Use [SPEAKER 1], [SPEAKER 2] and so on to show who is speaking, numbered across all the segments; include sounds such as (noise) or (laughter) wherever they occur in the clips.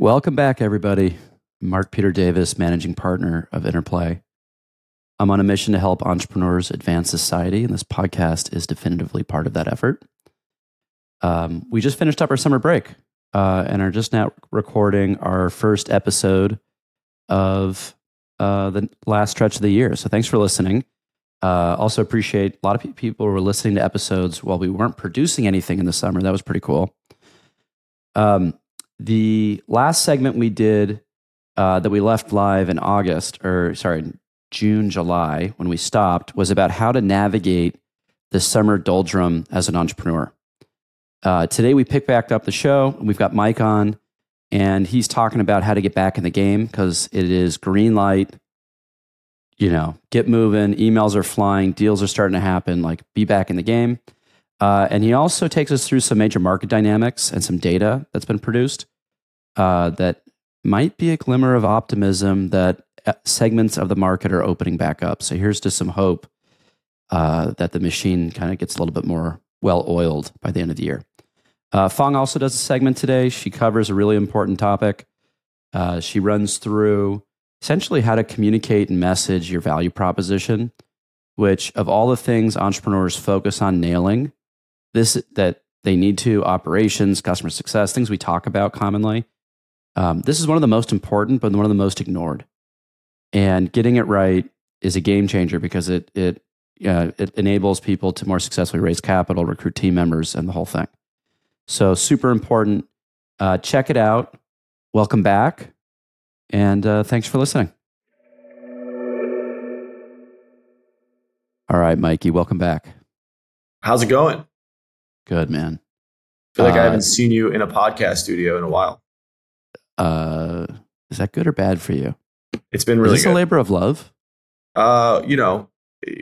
[SPEAKER 1] Welcome back, everybody. Mark Peter Davis, managing partner of Interplay. I'm on a mission to help entrepreneurs advance society, and this podcast is definitively part of that effort. Um, we just finished up our summer break uh, and are just now recording our first episode of uh, the last stretch of the year. So thanks for listening. Uh, also appreciate a lot of pe- people were listening to episodes while we weren't producing anything in the summer. That was pretty cool. Um, the last segment we did uh, that we left live in August, or sorry, June, July, when we stopped, was about how to navigate the summer doldrum as an entrepreneur. Uh, today we pick back up the show. and We've got Mike on, and he's talking about how to get back in the game because it is green light. You know, get moving. Emails are flying. Deals are starting to happen. Like, be back in the game. Uh, and he also takes us through some major market dynamics and some data that's been produced uh, that might be a glimmer of optimism that uh, segments of the market are opening back up. So here's to some hope uh, that the machine kind of gets a little bit more well oiled by the end of the year. Uh, Phuong also does a segment today. She covers a really important topic. Uh, she runs through essentially how to communicate and message your value proposition, which of all the things entrepreneurs focus on nailing, this that they need to operations, customer success, things we talk about commonly. Um, this is one of the most important, but one of the most ignored. And getting it right is a game changer because it it uh, it enables people to more successfully raise capital, recruit team members, and the whole thing. So super important. Uh, check it out. Welcome back, and uh, thanks for listening. All right, Mikey, welcome back.
[SPEAKER 2] How's it going?
[SPEAKER 1] Good man.
[SPEAKER 2] I feel like I
[SPEAKER 1] Uh,
[SPEAKER 2] haven't seen you in a podcast studio in a while.
[SPEAKER 1] Uh, is that good or bad for you?
[SPEAKER 2] It's been really
[SPEAKER 1] is this a labor of love?
[SPEAKER 2] uh, you know,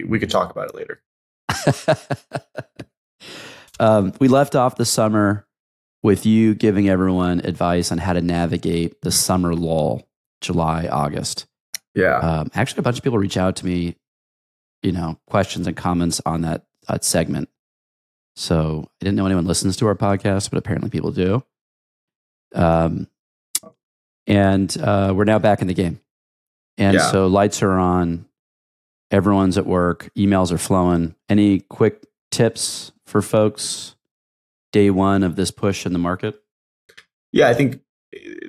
[SPEAKER 2] we could talk about it later. (laughs)
[SPEAKER 1] um, we left off the summer with you giving everyone advice on how to navigate the summer lull, July, August.
[SPEAKER 2] Yeah.
[SPEAKER 1] Um, actually, a bunch of people reach out to me, you know, questions and comments on that, that segment. So I didn't know anyone listens to our podcast, but apparently people do. Um, and uh, we're now back in the game. And
[SPEAKER 2] Yeah.
[SPEAKER 1] so lights are on, everyone's at work, emails are flowing. Any quick tips for folks day one of this push in the market?
[SPEAKER 2] yeah, I think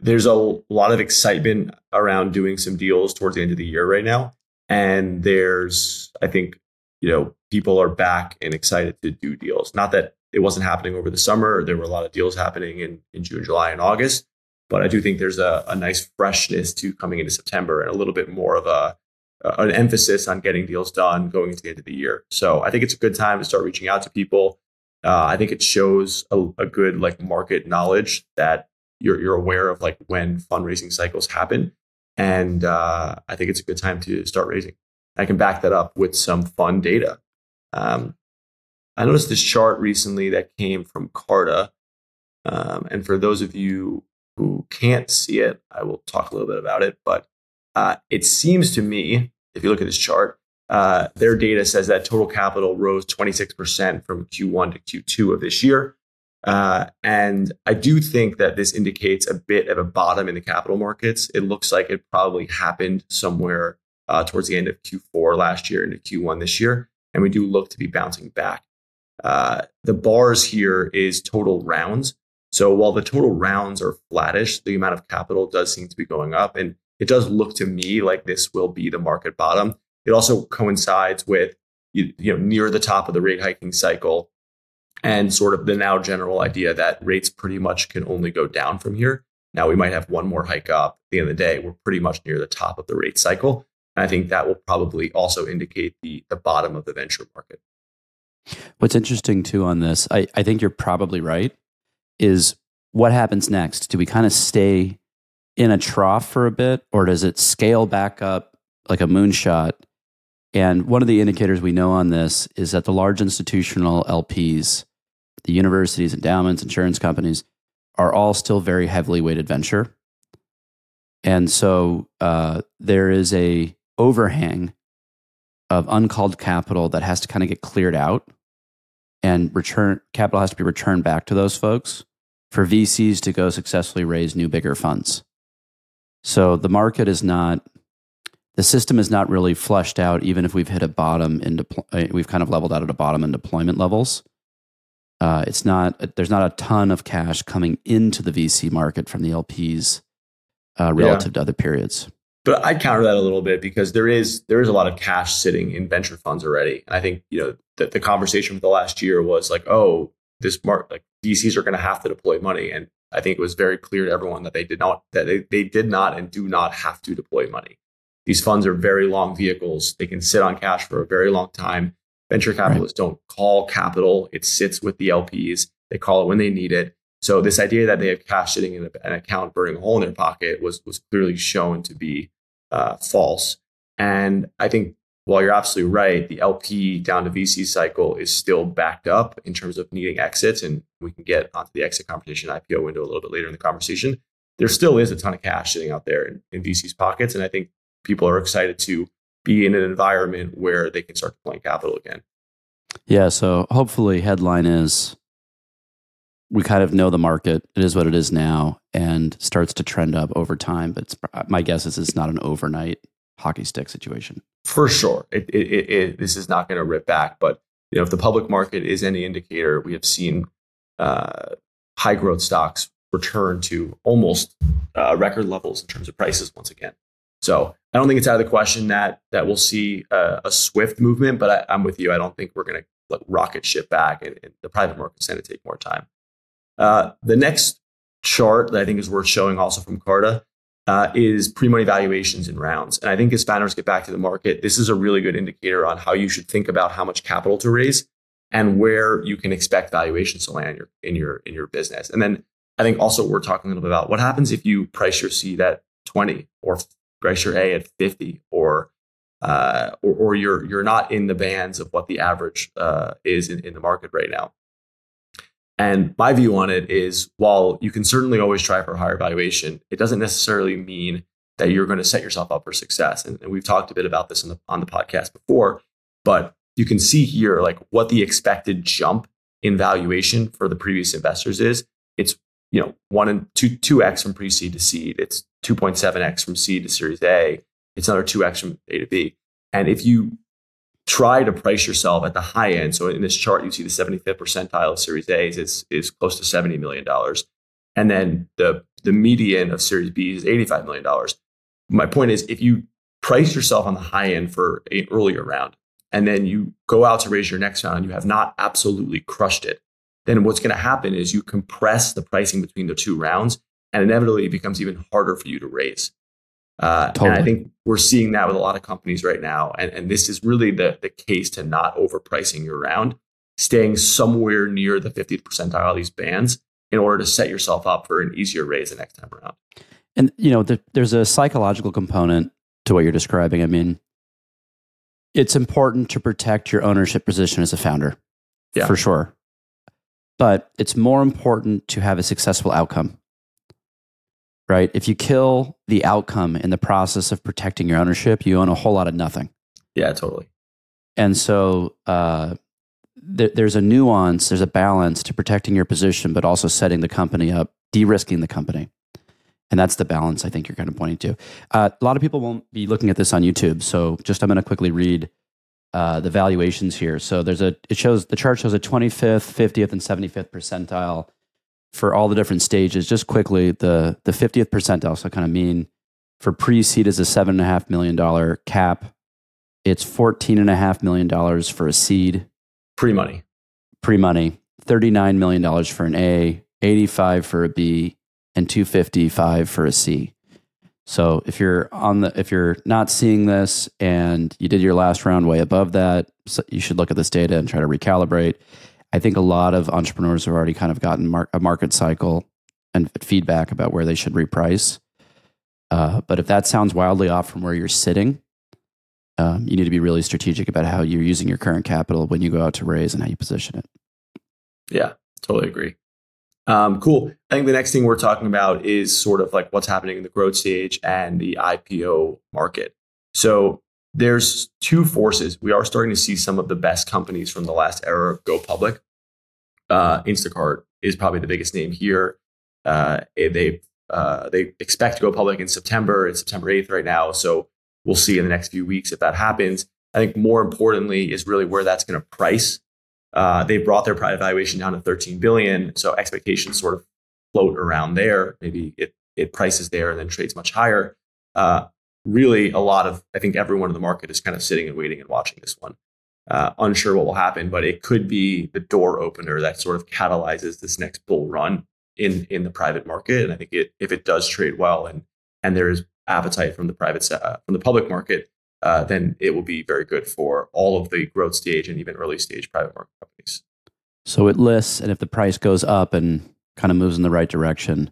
[SPEAKER 2] there's a lot of excitement around doing some deals towards the end of the year right now. And there's, I think, you know, people are back and excited to do deals. Not that it wasn't happening over the summer. There were a lot of deals happening in, in June, July, and August. But I do think there's a, a nice freshness to coming into September and a little bit more of a an emphasis on getting deals done going into the end of the year. So I think it's a good time to start reaching out to people. Uh, I think it shows a, a good like market knowledge that you're you're aware of like when fundraising cycles happen, and uh, I think it's a good time to start raising. I can back that up with some fun data. Um, I noticed this chart recently that came from Carta, um, and for those of you who can't see it, I will talk a little bit about it. But uh, it seems to me, if you look at this chart, uh, their data says that total capital rose 26% from Q1 to Q2 of this year. Uh, and I do think that this indicates a bit of a bottom in the capital markets. It looks like it probably happened somewhere uh, towards the end of Q4 last year into Q1 this year. And we do look to be bouncing back. Uh, the bars here is total rounds. So while the total rounds are flattish, the amount of capital does seem to be going up. And it does look to me like this will be the market bottom. It also coincides with you, you know near the top of the rate hiking cycle and sort of the now general idea that rates pretty much can only go down from here. Now we might have one more hike up. At the end of the day, we're pretty much near the top of the rate cycle. And I think that will probably also indicate the, the bottom of the venture market.
[SPEAKER 1] What's interesting too on this, I, I think you're probably right, is what happens next? Do we kind of stay in a trough for a bit or does it scale back up like a moonshot? And one of the indicators we know on this is that the large institutional LPs, the universities, endowments, insurance companies, are all still very heavily weighted venture. And so uh, there is a overhang of uncalled capital that has to kind of get cleared out and return capital has to be returned back to those folks for VCs to go successfully raise new, bigger funds. So the market is not, the system is not really flushed out, even if we've hit a bottom in, uh, we've kind of leveled out at a bottom in deployment levels. Uh, it's not, there's not a ton of cash coming into the VC market from the LPs uh, relative yeah. to other periods.
[SPEAKER 2] But I'd counter that a little bit because there is there is a lot of cash sitting in venture funds already, and I think you know that the conversation for the last year was like, oh, this mark like VCs are going to have to deploy money, and I think it was very clear to everyone that they did not that they, they did not and do not have to deploy money. These funds are very long vehicles; they can sit on cash for a very long time. Venture capitalists right. don't call capital; it sits with the LPs. They call it when they need it. So this idea that they have cash sitting in an account burning a hole in their pocket was was clearly shown to be uh, false. And I think while you're absolutely right, the LP down to VC cycle is still backed up in terms of needing exits, and we can get onto the exit competition IPO window a little bit later in the conversation. There still is a ton of cash sitting out there in, in VC's pockets, and I think people are excited to be in an environment where they can start deploying capital again.
[SPEAKER 1] Yeah. So hopefully, headline is we kind of know the market. It is what it is now, and starts to trend up over time. But my guess is it's not an overnight hockey stick situation.
[SPEAKER 2] For sure, it, it, it, this is not going to rip back. But you know, if the public market is any indicator, we have seen uh, high growth stocks return to almost uh, record levels in terms of prices once again. So I don't think it's out of the question that that we'll see a, a swift movement. But I, am with you. I don't think we're going to rocket ship back, and, and the private market's going to take more time. Uh, the next chart that I think is worth showing also from Carta uh, is pre-money valuations in rounds. And I think as founders get back to the market, this is a really good indicator on how you should think about how much capital to raise and where you can expect valuations to land in your in your, in your business. And then I think also we're talking a little bit about what happens if you price your seed at 20 or price your A at 50 or uh, or, or, you're you're not in the bands of what the average uh, is in, in the market right now. And my view on it is while you can certainly always try for higher valuation, it doesn't necessarily mean that you're going to set yourself up for success. And, and we've talked a bit about this the, on the podcast before, but you can see here like what the expected jump in valuation for the previous investors is. It's you know one and two two x from pre seed to seed. It's two point seven x from seed to Series A. It's another two x from A to B. And if you try to price yourself at the high end. So in this chart, you see the 75th percentile of Series A is, is close to $70 million. And then the, the median of Series B is $85 million. My point is, if you price yourself on the high end for an earlier round, and then you go out to raise your next round and you have not absolutely crushed it, then what's going to happen is you compress the pricing between the two rounds, and inevitably it becomes even harder for you to raise. Uh, totally. And I think we're seeing that with a lot of companies right now. And, and this is really the, the case to not overpricing your round, staying somewhere near the 50th percentile of these bands in order to set yourself up for an easier raise the next time around.
[SPEAKER 1] And, you know, the, there's a psychological component to what you're describing. I mean, it's important to protect your ownership position as a founder, yeah. for sure. But it's more important to have a successful outcome right? If you kill the outcome in the process of protecting your ownership, you own a whole lot of nothing.
[SPEAKER 2] Yeah, totally.
[SPEAKER 1] And so uh, th- there's a nuance, there's a balance to protecting your position, but also setting the company up, de risking the company. And that's the balance I think you're kind of pointing to. Uh, a lot of people won't be looking at this on YouTube. So just I'm going to quickly read uh, the valuations here. So there's a, it shows, the chart shows a 25th, 50th, and 75th percentile for all the different stages. Just quickly, the the 50th percentile, so kind of mean for pre-seed is a seven and a half million dollar cap. It's fourteen and a half million dollars for a seed.
[SPEAKER 2] Pre-money.
[SPEAKER 1] Pre-money. $39 million for an A, 85 for a B, and 255 for a C. So if you're on the if you're not seeing this and you did your last round way above that, so you should look at this data and try to recalibrate. I think a lot of entrepreneurs have already kind of gotten mar- a market cycle and feedback about where they should reprice. Uh, but if that sounds wildly off from where you're sitting, um, you need to be really strategic about how you're using your current capital when you go out to raise and how you position it.
[SPEAKER 2] Yeah, totally agree. Um, cool. I think the next thing we're talking about is sort of like what's happening in the growth stage and the IPO market. So there's two forces. We are starting to see some of the best companies from the last era go public. Uh, Instacart is probably the biggest name here. Uh, they uh, they expect to go public in September. It's September 8th right now. So we'll see in the next few weeks if that happens. I think more importantly is really where that's going to price. Uh, they brought their private valuation down to 13 billion. So expectations sort of float around there. Maybe it, it prices there and then trades much higher. Uh, really, a lot of, I think everyone in the market is kind of sitting and waiting and watching this one. Uh, unsure what will happen, but it could be the door opener that sort of catalyzes this next bull run in in the private market. And I think it, if it does trade well and and there is appetite from the private uh, from the public market, uh, then it will be very good for all of the growth stage and even early stage private market companies.
[SPEAKER 1] So it lists, and if the price goes up and kind of moves in the right direction,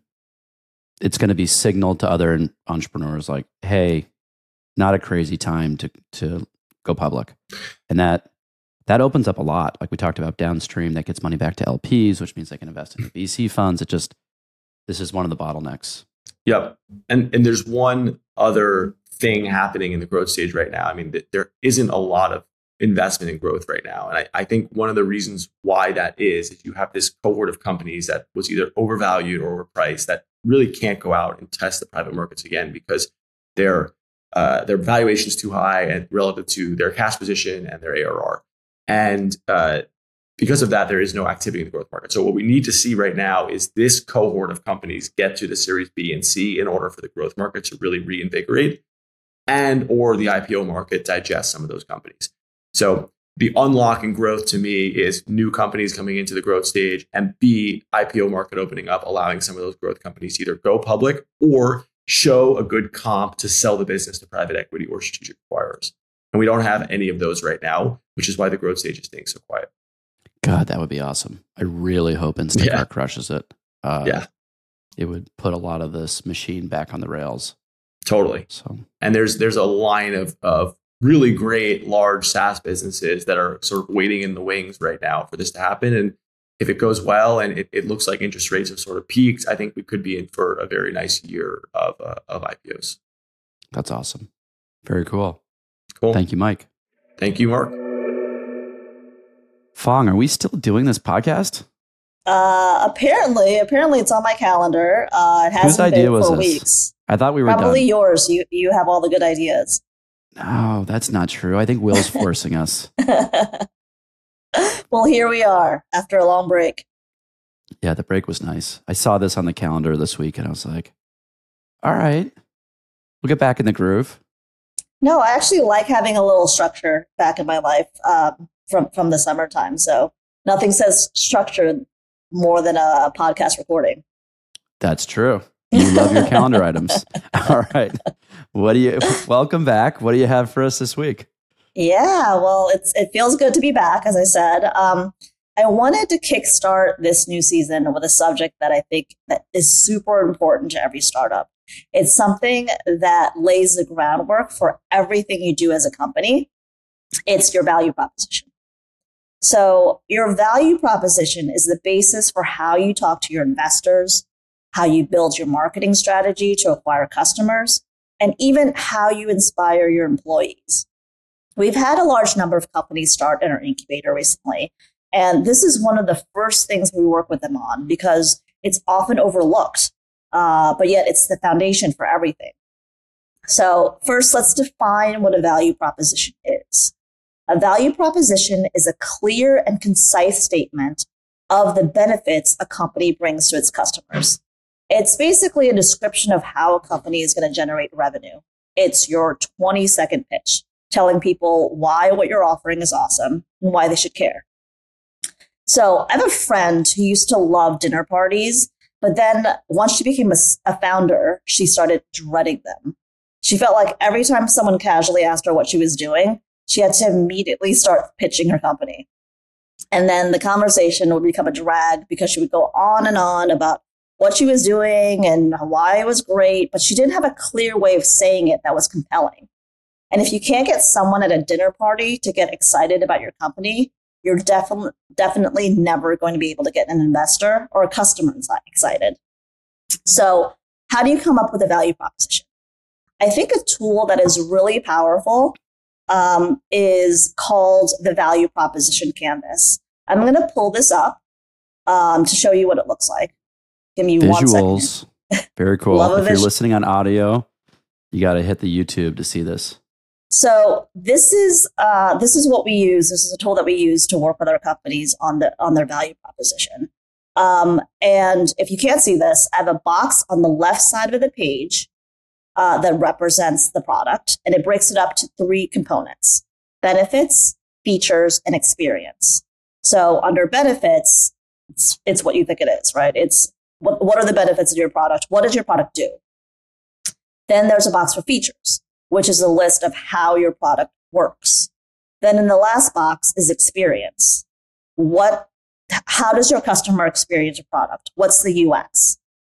[SPEAKER 1] it's going to be signaled to other entrepreneurs like, "Hey, not a crazy time to to go public," and that that opens up a lot. Like we talked about downstream, that gets money back to LPs, which means they can invest in the VC funds. It just this is one of the bottlenecks.
[SPEAKER 2] Yep, and and there's one other thing happening in the growth stage right now. I mean, th- there isn't a lot of investment in growth right now, and I, I think one of the reasons why that is is you have this cohort of companies that was either overvalued or overpriced that really can't go out and test the private markets again because their uh, their valuation is too high and relative to their cash position and their ARR. And uh, because of that, there is no activity in the growth market. So what we need to see right now is this cohort of companies get to the Series B and C in order for the growth market to really reinvigorate, and or the IPO market digest some of those companies. So the unlock growth to me is new companies coming into the growth stage, and B IPO market opening up, allowing some of those growth companies to either go public or show a good comp to sell the business to private equity or strategic acquirers. And we don't have any of those right now, which is why the growth stage is staying so quiet.
[SPEAKER 1] God, that would be awesome. I really hope Instacart yeah. crushes it.
[SPEAKER 2] Uh, yeah.
[SPEAKER 1] It would put a lot of this machine back on the rails.
[SPEAKER 2] Totally. So, and there's there's a line of of really great large SaaS businesses that are sort of waiting in the wings right now for this to happen. And if it goes well and it, it looks like interest rates have sort of peaked, I think we could be in for a very nice year of uh, of IPOs.
[SPEAKER 1] That's awesome. Very cool.
[SPEAKER 2] Cool.
[SPEAKER 1] Thank you, Mike.
[SPEAKER 2] Thank you, Mark.
[SPEAKER 1] Phuong, are we still doing this podcast?
[SPEAKER 3] Uh, apparently, apparently it's on my calendar. Uh, it hasn't Whose idea been was for this? weeks.
[SPEAKER 1] I thought we were
[SPEAKER 3] probably
[SPEAKER 1] done.
[SPEAKER 3] yours. You you have all the good ideas.
[SPEAKER 1] No, that's not true. I think Will's (laughs) forcing us.
[SPEAKER 3] well, here we are after a long break.
[SPEAKER 1] Yeah, the break was nice. I saw this on the calendar this week, and I was like, "All right, we'll get back in the groove."
[SPEAKER 3] No, I actually like having a little structure back in my life um, from from the summertime. So nothing says structure more than a podcast recording.
[SPEAKER 1] That's true. You love your calendar (laughs) items. (laughs) All right. What do you (laughs) welcome back? What do you have for us this week?
[SPEAKER 3] Yeah, well, it's it feels good to be back, as I said. Um, I wanted to kickstart this new season with a subject that I think that is super important to every startup. It's something that lays the groundwork for everything you do as a company. It's your value proposition. So, your value proposition is the basis for how you talk to your investors, how you build your marketing strategy to acquire customers, and even how you inspire your employees. We've had a large number of companies start in our incubator recently, and this is one of the first things we work with them on because it's often overlooked uh, but yet it's the foundation for everything. So, first, let's define what a value proposition is. A value proposition is a clear and concise statement of the benefits a company brings to its customers. It's basically a description of how a company is going to generate revenue. It's your 20 second pitch telling people why what you're offering is awesome and why they should care. So, I have a friend who used to love dinner parties but then once she became a, a founder, she started dreading them. She felt like every time someone casually asked her what she was doing, she had to immediately start pitching her company. And then the conversation would become a drag because she would go on and on about what she was doing and why it was great, but she didn't have a clear way of saying it that was compelling. And if you can't get someone at a dinner party to get excited about your company, you're definitely definitely never going to be able to get an investor or a customer excited. So, how do you come up with a value proposition? I think a tool that is really powerful um, is called the value proposition canvas. I'm going to pull this up um, to show you what it looks like. Give me.
[SPEAKER 1] Visuals. Very cool. If you're listening on audio, you got to hit the YouTube to see this.
[SPEAKER 3] So this is uh, this is what we use. This is a tool that we use to work with our companies on the on their value proposition. Um, and if you can't see this, I have a box on the left side of the page uh, that represents the product, and it breaks it up to three components: benefits, features, and experience. So under benefits, it's, it's what you think it is, right? It's what, what are the benefits of your product? What does your product do? Then there's a box for features, which is a list of how your product works. Then in the last box is experience. What, how does your customer experience your product? What's the UX?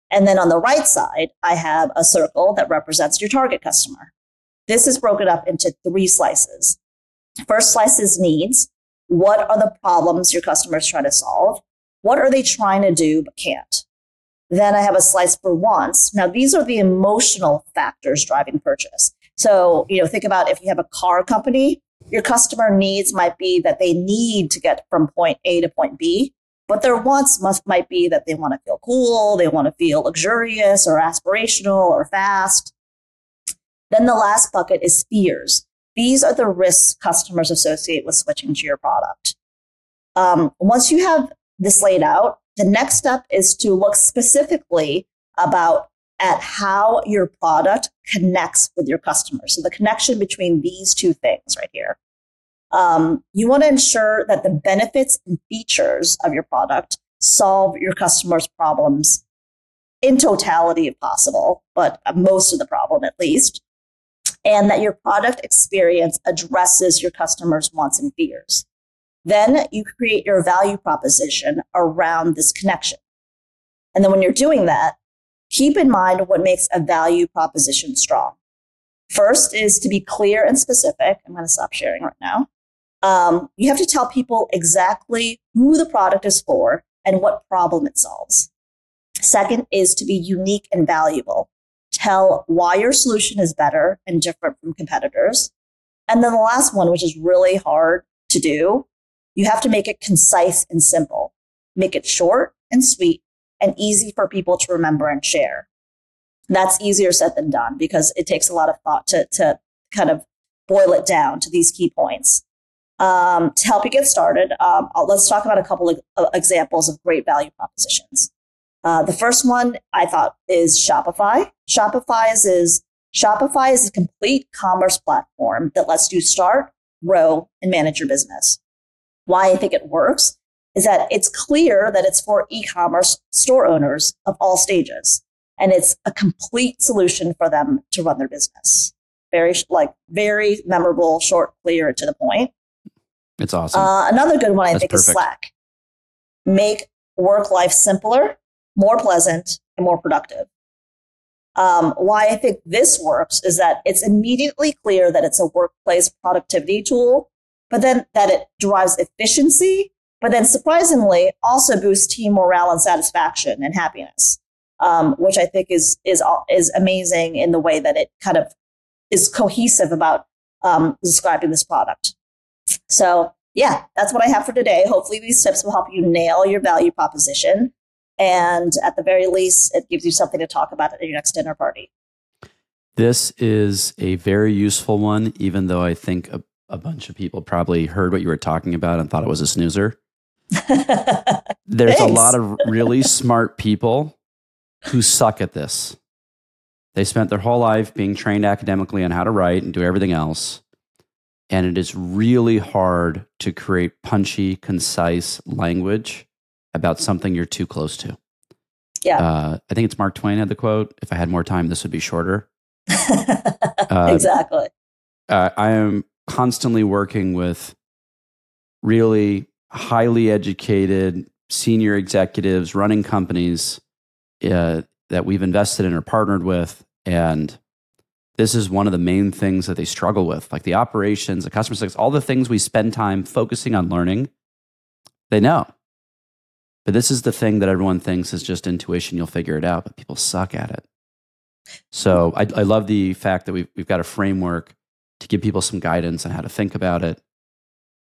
[SPEAKER 3] And then on the right side, I have a circle that represents your target customer. This is broken up into three slices. First slice is needs. What are the problems your customers trying to solve? What are they trying to do but can't? Then I have a slice for wants. Now, these are the emotional factors driving purchase. So, you know, think about if you have a car company, your customer needs might be that they need to get from point A to point B, but their wants must might be that they want to feel cool, they want to feel luxurious or aspirational or fast. Then the last bucket is fears. These are the risks customers associate with switching to your product. Um, once you have this laid out, the next step is to look specifically about at how your product connects with your customers. So the connection between these two things right here. Um, you want to ensure that the benefits and features of your product solve your customers' problems in totality if possible, but most of the problem at least, and that your product experience addresses your customers' wants and fears. Then you create your value proposition around this connection. And then when you're doing that, keep in mind what makes a value proposition strong. First is to be clear and specific. I'm going to stop sharing right now. Um, you have to tell people exactly who the product is for and what problem it solves. Second is to be unique and valuable. Tell why your solution is better and different from competitors. And then the last one, which is really hard to do, you have to make it concise and simple. Make it short and sweet and easy for people to remember and share. That's easier said than done because it takes a lot of thought to, to kind of boil it down to these key points. Um, to help you get started, um, let's talk about a couple of uh, examples of great value propositions. Uh, the first one I thought is Shopify. Shopify is, is Shopify is a complete commerce platform that lets you start, grow, and manage your business. Why I think it works is that it's clear that it's for e-commerce store owners of all stages, and it's a complete solution for them to run their business. Very like very memorable, short, clear, to the point.
[SPEAKER 1] It's awesome.
[SPEAKER 3] Uh, another good one I
[SPEAKER 1] That's
[SPEAKER 3] think is. Slack. Make work life simpler, more pleasant, and more productive. Um, why I think this works is that it's immediately clear that it's a workplace productivity tool, but then that it drives efficiency, but then surprisingly also boosts team morale and satisfaction and happiness, um, which I think is is is amazing in the way that it kind of is cohesive about um, describing this product. So yeah, that's what I have for today. Hopefully, these tips will help you nail your value proposition. And at the very least, it gives you something to talk about at your next dinner party.
[SPEAKER 1] This is a very useful one, even though I think a, bunch of people probably heard what you were talking about and thought it was a snoozer. (laughs) There's a lot of really smart people who suck at this. They spent their whole life being trained academically on how to write and do everything else. And it is really hard to create punchy, concise language about something you're too close to.
[SPEAKER 3] Yeah.
[SPEAKER 1] Uh, I think it's Mark Twain had the quote if I had more time, this would be shorter. (laughs) Uh,
[SPEAKER 3] exactly.
[SPEAKER 1] uh, I am constantly working with really highly educated senior executives running companies uh, that we've invested in or partnered with. And this is one of the main things that they struggle with, like the operations, the customer success, all the things we spend time focusing on learning. They know. But this is the thing that everyone thinks is just intuition, you'll figure it out, but people suck at it. So I, I love the fact that we've, we've got a framework to give people some guidance on how to think about it.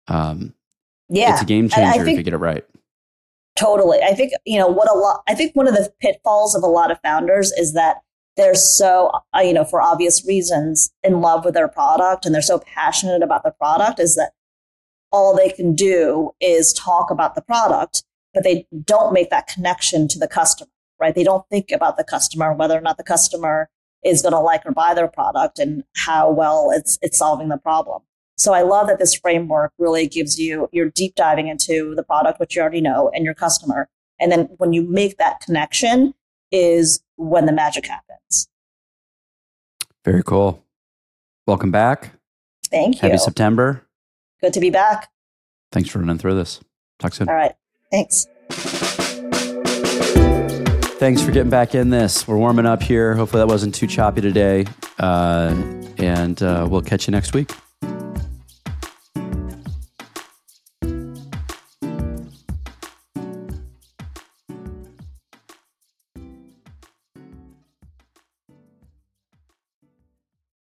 [SPEAKER 1] Um,
[SPEAKER 3] Yeah.
[SPEAKER 1] It's a game
[SPEAKER 3] And I
[SPEAKER 1] changer if you get it right.
[SPEAKER 3] Totally. I think, you know, what a lot, I think one of the pitfalls of a lot of founders is that they're so, uh, you know, for obvious reasons, in love with their product and they're so passionate about the product is that all they can do is talk about the product, but they don't make that connection to the customer, right? They don't think about the customer, whether or not the customer is going to like or buy their product and how well it's, it's solving the problem. So I love that this framework really gives you, you're deep diving into the product, which you already know, and your customer. And then when you make that connection is when the magic happens.
[SPEAKER 1] Very cool. Welcome back.
[SPEAKER 3] Thank you.
[SPEAKER 1] Happy September.
[SPEAKER 3] Good to be back.
[SPEAKER 1] Thanks for running through this. Talk soon.
[SPEAKER 3] All right. Thanks.
[SPEAKER 1] Thanks for getting back in this. We're warming up here. Hopefully, that wasn't too choppy today. Uh, and uh, we'll catch you next week.